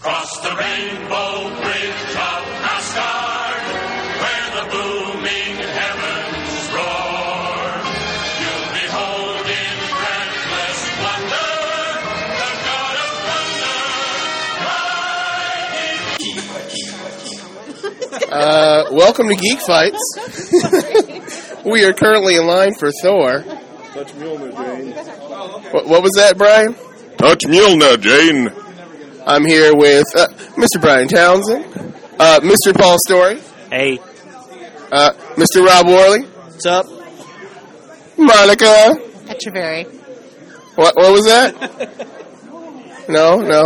Cross the rainbow bridge of Asgard, where the booming heavens roar. You'll behold in breathless wonder the god of thunder. Uh, welcome to Geek Fights. we are currently in line for Thor. Touch Mjolnir, Jane. What, what was that, Brian? Touch Mjolnir, Jane. I'm here with uh, Mr. Brian Townsend, uh, Mr. Paul Story, Hey, uh, Mr. Rob Worley, what's up? Monica. Echeverry. What, what was that? No, no.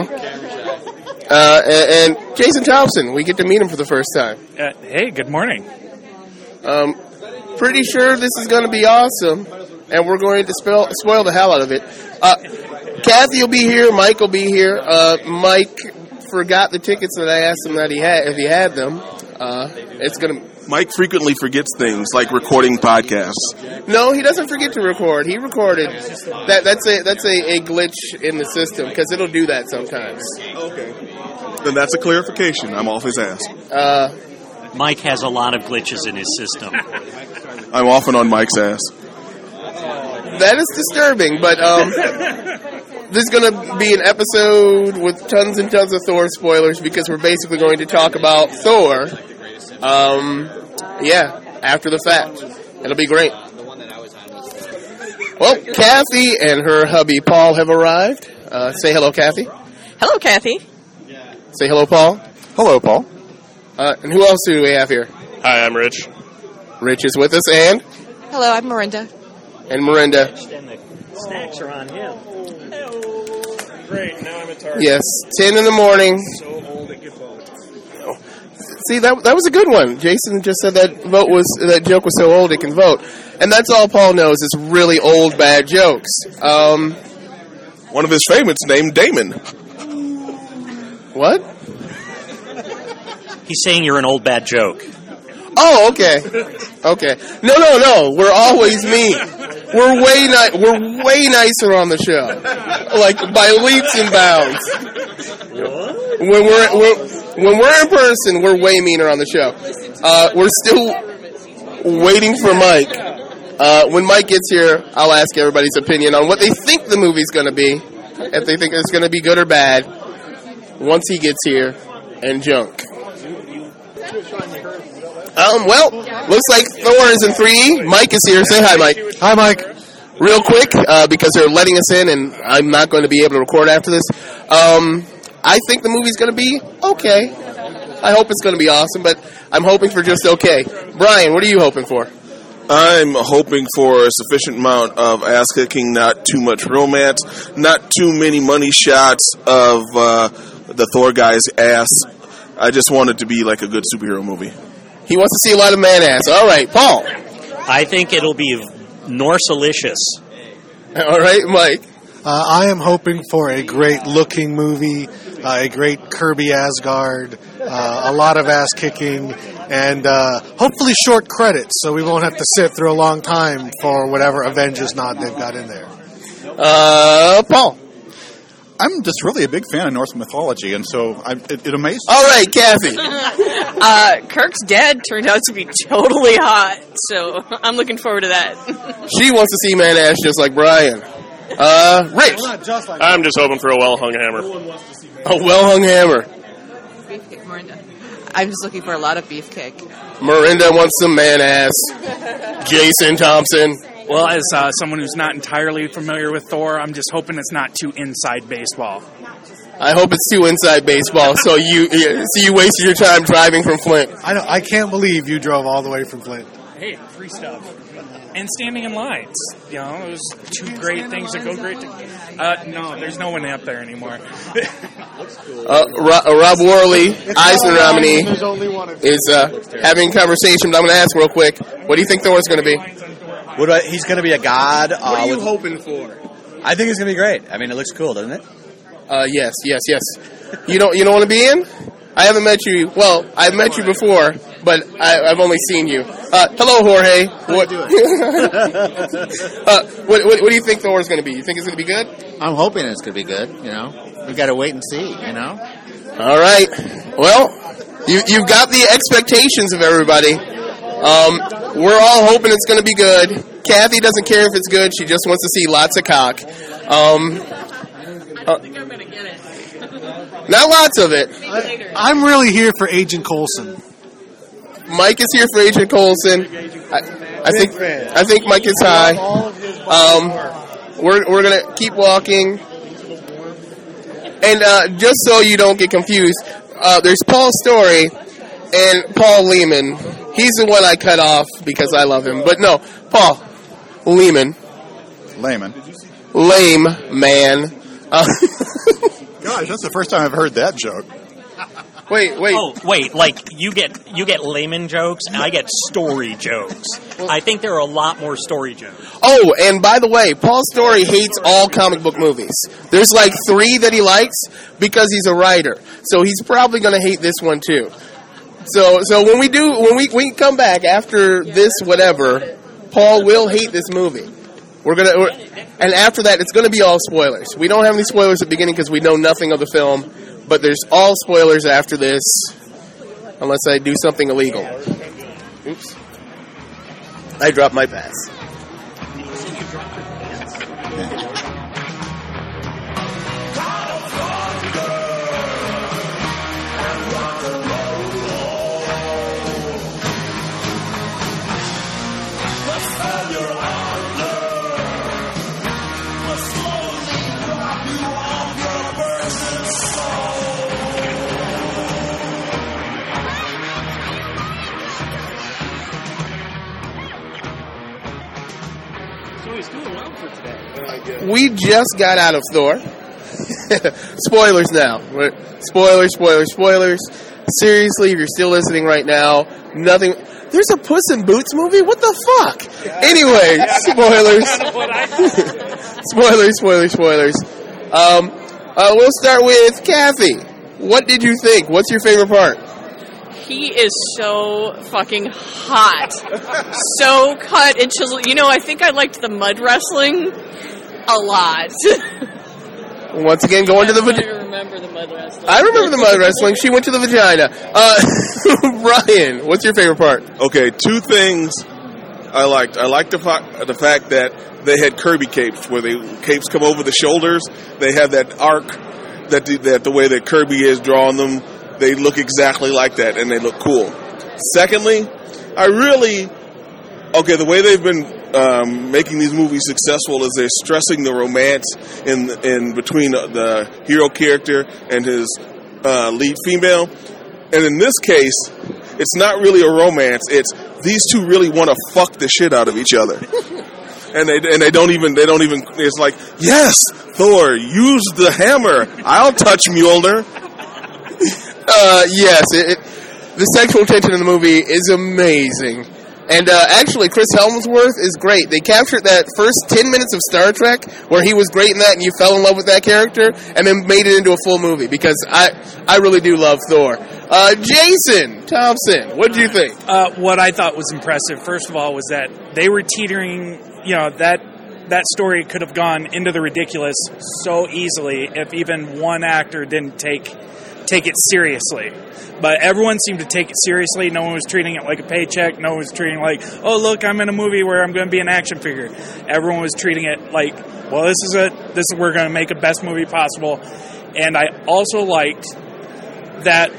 Uh, and, and Jason Thompson. We get to meet him for the first time. Uh, hey, good morning. Um, pretty sure this is going to be awesome, and we're going to spoil, spoil the hell out of it. Uh, Kathy will be here. Mike will be here. Uh, Mike forgot the tickets that I asked him that he had if he had them. Uh, it's gonna. Mike frequently forgets things like recording podcasts. No, he doesn't forget to record. He recorded. That that's a that's a, a glitch in the system because it'll do that sometimes. Okay. Then that's a clarification. I'm off his ass. Uh, Mike has a lot of glitches in his system. I'm often on Mike's ass. that is disturbing, but um, this is going to be an episode with tons and tons of Thor spoilers because we're basically going to talk about Thor. Um, yeah, after the fact, it'll be great. Well, Kathy and her hubby Paul have arrived. Uh, say hello, Kathy. Hello, Kathy. Say hello, Paul. Hello, Paul. Uh, and who else do we have here? Hi, I'm Rich. Rich is with us, and Hello, I'm Miranda. and Miranda. And the snacks are on him. Great, now I'm at Target. Yes, ten in the morning. So old it could vote. See that that was a good one. Jason just said that vote was that joke was so old it can vote, and that's all Paul knows is really old bad jokes. Um, One of his favorites named Damon. what? He's saying you're an old bad joke. Oh, okay, okay. No, no, no. We're always mean. We're way ni- We're way nicer on the show, like by leaps and bounds. When we're, we're when we're in person, we're way meaner on the show. Uh, we're still waiting for Mike. Uh, when Mike gets here, I'll ask everybody's opinion on what they think the movie's going to be, if they think it's going to be good or bad. Once he gets here, and junk. Um, well, looks like Thor is in 3 Mike is here. Say hi, Mike. Hi, Mike. Real quick, uh, because they're letting us in, and I'm not going to be able to record after this. Um, I think the movie's going to be okay. I hope it's going to be awesome, but I'm hoping for just okay. Brian, what are you hoping for? I'm hoping for a sufficient amount of ass kicking, not too much romance, not too many money shots of uh, the Thor guy's ass. I just want it to be like a good superhero movie. He wants to see a lot of man ass. All right, Paul. I think it'll be Norsalicious. All right, Mike. Uh, I am hoping for a great looking movie, uh, a great Kirby Asgard, uh, a lot of ass kicking, and uh, hopefully short credits so we won't have to sit through a long time for whatever Avengers nod they've got in there. Uh, Paul. I'm just really a big fan of Norse mythology, and so I, it, it amazes. All right, Kathy. Uh, Kirk's dad turned out to be totally hot, so I'm looking forward to that. She wants to see man ass just like Brian. Uh, Rich. I'm just hoping for a well hung hammer. A well hung hammer. Beefcake, Miranda. I'm just looking for a lot of beefcake. Miranda wants some man ass. Jason Thompson. Well, as uh, someone who's not entirely familiar with Thor, I'm just hoping it's not too inside baseball. I hope it's too inside baseball, so you yeah, so you wasted your time driving from Flint. I know. I can't believe you drove all the way from Flint. Hey, free stuff. And standing in lines. You know, those two great things that go great to. Uh, no, there's no one up there anymore. Uh, Ro- uh, Rob Worley, Eisner nominee, is uh, having a conversation. But I'm going to ask real quick: What do you think Thor's going to be? What do I, he's going to be a god. What uh, are you with- hoping for? I think it's going to be great. I mean, it looks cool, doesn't it? Uh, yes, yes, yes. You don't you don't want to be in? I haven't met you. Well, I've met you before. but I, I've only seen you. Uh, hello, Jorge. what, uh, what, what, what do you think Thor is going to be? You think it's going to be good? I'm hoping it's going to be good. You know, we've got to wait and see. You know. All right. Well, you, you've got the expectations of everybody. Um, we're all hoping it's going to be good. Kathy doesn't care if it's good. She just wants to see lots of cock. Um, uh, not lots of it. I'm really here for Agent Coulson. Mike is here for Agent Coulson. I, I think I think Mike is high. Um, we're we're gonna keep walking, and uh, just so you don't get confused, uh, there's Paul Story and Paul Lehman. He's the one I cut off because I love him. But no, Paul Lehman, Layman. lame man. Uh, Gosh, that's the first time I've heard that joke. wait, wait. Oh, wait! Like you get you get layman jokes, and I get story jokes. I think there are a lot more story jokes. Oh, and by the way, Paul Story hates all comic book movies. There's like three that he likes because he's a writer. So he's probably going to hate this one too. So, so when we do, when we, we come back after this, whatever, Paul will hate this movie. We're gonna, we're, and after that, it's gonna be all spoilers. We don't have any spoilers at the beginning because we know nothing of the film, but there's all spoilers after this, unless I do something illegal. Oops. I dropped my pass. We just got out of Thor. spoilers now. We're- Spoilers, spoilers, spoilers. Seriously, if you're still listening right now, nothing. There's a Puss in Boots movie? What the fuck? Anyway, spoilers. spoilers, spoilers, spoilers. Um, uh, we'll start with Kathy. What did you think? What's your favorite part? He is so fucking hot. so cut and chiseled. You know, I think I liked the mud wrestling a lot. Once again, going to the I vagina. remember the mud wrestling. I remember the mud wrestling. She went to the vagina. Uh, Ryan, what's your favorite part? Okay, two things I liked. I liked the, fa- the fact that they had Kirby capes, where the capes come over the shoulders. They have that arc that the, that the way that Kirby is drawing them, they look exactly like that, and they look cool. Secondly, I really okay the way they've been um, making these movies successful is they're stressing the romance in in between the hero character and his uh, lead female, and in this case, it's not really a romance. It's these two really want to fuck the shit out of each other. And they and they don't even they don't even it's like yes Thor use the hammer I'll touch Mjolnir Uh, yes, it, it, the sexual tension in the movie is amazing. And uh, actually, Chris Hemsworth is great. They captured that first 10 minutes of Star Trek where he was great in that and you fell in love with that character and then made it into a full movie because I, I really do love Thor. Uh, Jason Thompson, what did you think? Uh, what I thought was impressive, first of all, was that they were teetering. You know that that story could have gone into the ridiculous so easily if even one actor didn't take take it seriously. But everyone seemed to take it seriously. No one was treating it like a paycheck. No one was treating it like, oh look, I'm in a movie where I'm going to be an action figure. Everyone was treating it like, well, this is a this is we're going to make a best movie possible. And I also liked that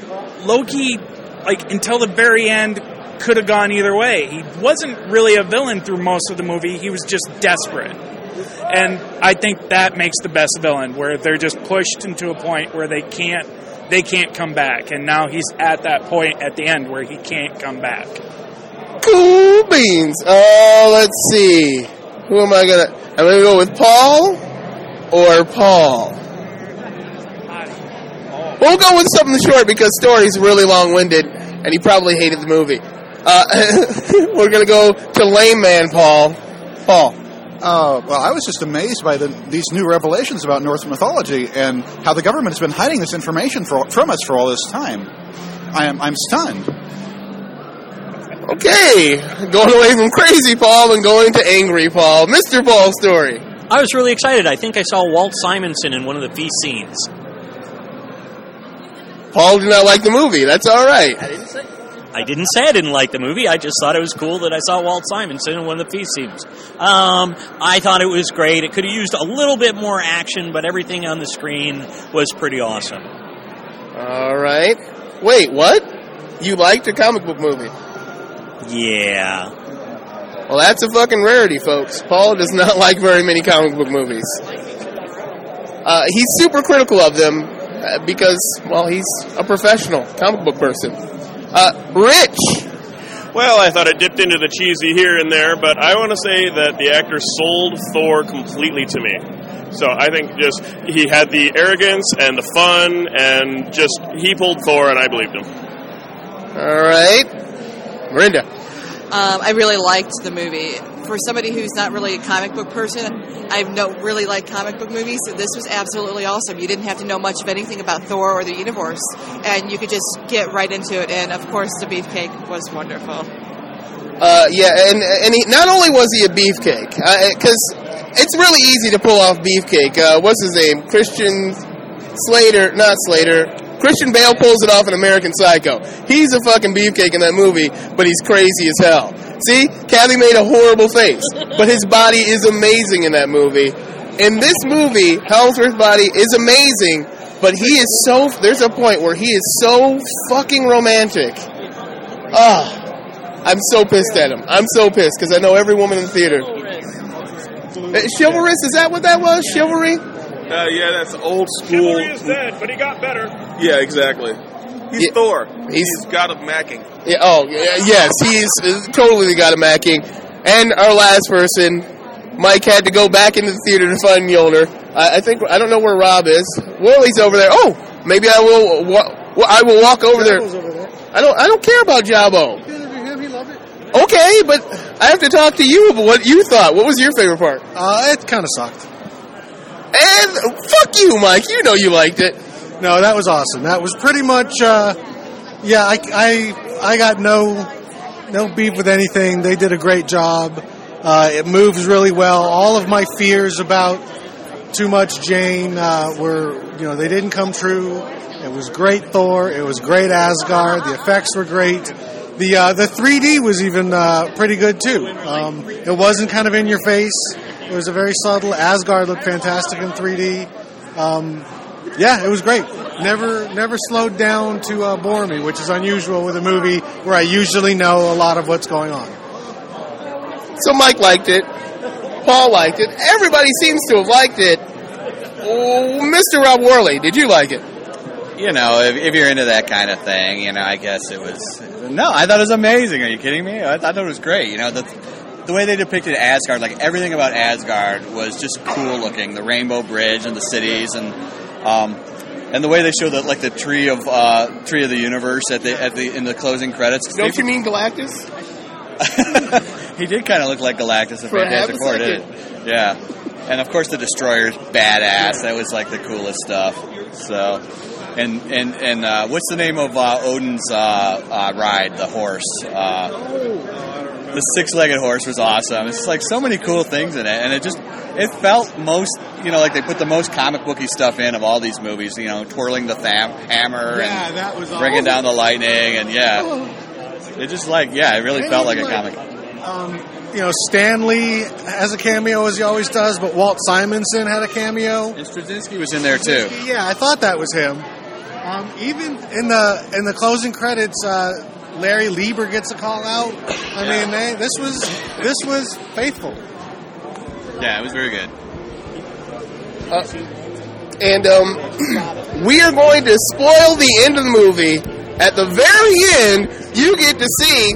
Loki, like until the very end, could have gone either way. He wasn't really a villain through most of the movie. He was just desperate. And I think that makes the best villain, where they're just pushed into a point where they can't they can't come back. And now he's at that point at the end where he can't come back. Cool beans. Oh, let's see. Who am I gonna? I'm gonna go with Paul or Paul. We'll go with something short because story's really long-winded, and he probably hated the movie. Uh, we're gonna go to lame man Paul. Paul. Uh, well, I was just amazed by the, these new revelations about Norse mythology and how the government has been hiding this information for, from us for all this time. I am I'm stunned. Okay, going away from crazy Paul and going to angry Paul. Mr. Paul story. I was really excited. I think I saw Walt Simonson in one of the feast scenes. Paul did not like the movie. That's all right. I didn't say I didn't say I didn't like the movie. I just thought it was cool that I saw Walt Simonson in one of the feast scenes. Um, I thought it was great. It could have used a little bit more action, but everything on the screen was pretty awesome. All right. Wait, what? You liked a comic book movie? Yeah. Well, that's a fucking rarity, folks. Paul does not like very many comic book movies. Uh, he's super critical of them uh, because, well, he's a professional comic book person. Uh, Rich, Well, I thought it dipped into the cheesy here and there, but I want to say that the actor sold Thor completely to me. So I think just he had the arrogance and the fun, and just he pulled Thor, and I believed him. all right. Miranda, Um, I really liked the movie. For somebody who's not really a comic book person, I've no really liked comic book movies. So this was absolutely awesome. You didn't have to know much of anything about Thor or the universe, and you could just get right into it. And of course, the beefcake was wonderful. Uh, yeah, and and he not only was he a beefcake, because it's really easy to pull off beefcake. Uh, what's his name? Christian Slater, not Slater. Christian Bale pulls it off in American Psycho. He's a fucking beefcake in that movie, but he's crazy as hell. See, Kathy made a horrible face, but his body is amazing in that movie. In this movie, Hemsworth's body is amazing, but he is so. There's a point where he is so fucking romantic. Ah. I'm so pissed at him. I'm so pissed because I know every woman in the theater. Uh, Chivalrous, is that what that was? Chivalry? Uh, yeah, that's old school. Chivalry is dead, but he got better. Yeah, exactly. He's Yeah. Thor. He's- he's got a macking. Yeah, oh, yeah, yes, he's totally got a macking. And our last person, Mike had to go back into the theater to find Mjolnir. I, I think I don't know where Rob is. Willie's over there. Oh, maybe I will. Wa- wa- I will walk over there. I don't. I don't care about Jabbo. Okay, but I have to talk to you about what you thought. What was your favorite part? Uh, it kind of sucked. And fuck you, Mike. You know you liked it. No, that was awesome. That was pretty much, uh, yeah. I, I, I got no, no beef with anything. They did a great job. Uh, it moves really well. All of my fears about too much Jane uh, were, you know, they didn't come true. It was great Thor. It was great Asgard. The effects were great. The uh, the 3D was even uh, pretty good too. Um, it wasn't kind of in your face. It was a very subtle. Asgard looked fantastic in 3D. Um, yeah, it was great. Never, never slowed down to uh, bore me, which is unusual with a movie where I usually know a lot of what's going on. So Mike liked it. Paul liked it. Everybody seems to have liked it. Oh, Mr. Rob Worley, did you like it? You know, if, if you're into that kind of thing, you know, I guess it was. No, I thought it was amazing. Are you kidding me? I thought it was great. You know, the the way they depicted Asgard, like everything about Asgard was just cool looking. The Rainbow Bridge and the cities, and um, and the way they show the like the tree of uh, tree of the universe at the at the in the closing credits. Don't you mean Galactus? he did kind of look like Galactus in For a half Fantastic Four, did Yeah. And of course, the Destroyer's badass. That was like the coolest stuff. So, and and and uh, what's the name of uh, Odin's uh, uh, ride? The horse. Uh, the six-legged horse was awesome. It's like so many cool things in it, and it just it felt most you know like they put the most comic booky stuff in of all these movies. You know, twirling the tham- hammer Yeah, and that was bringing awesome. down the lightning, and yeah, it just like yeah, it really felt like a comic. Um, you know, Stan Lee has a cameo as he always does, but Walt Simonson had a cameo. And Straczynski was in there too. Yeah, I thought that was him. Um, even in the in the closing credits, uh, Larry Lieber gets a call out. I mean, they, this was this was faithful. Yeah, it was very good. Uh, and um, we are going to spoil the end of the movie. At the very end, you get to see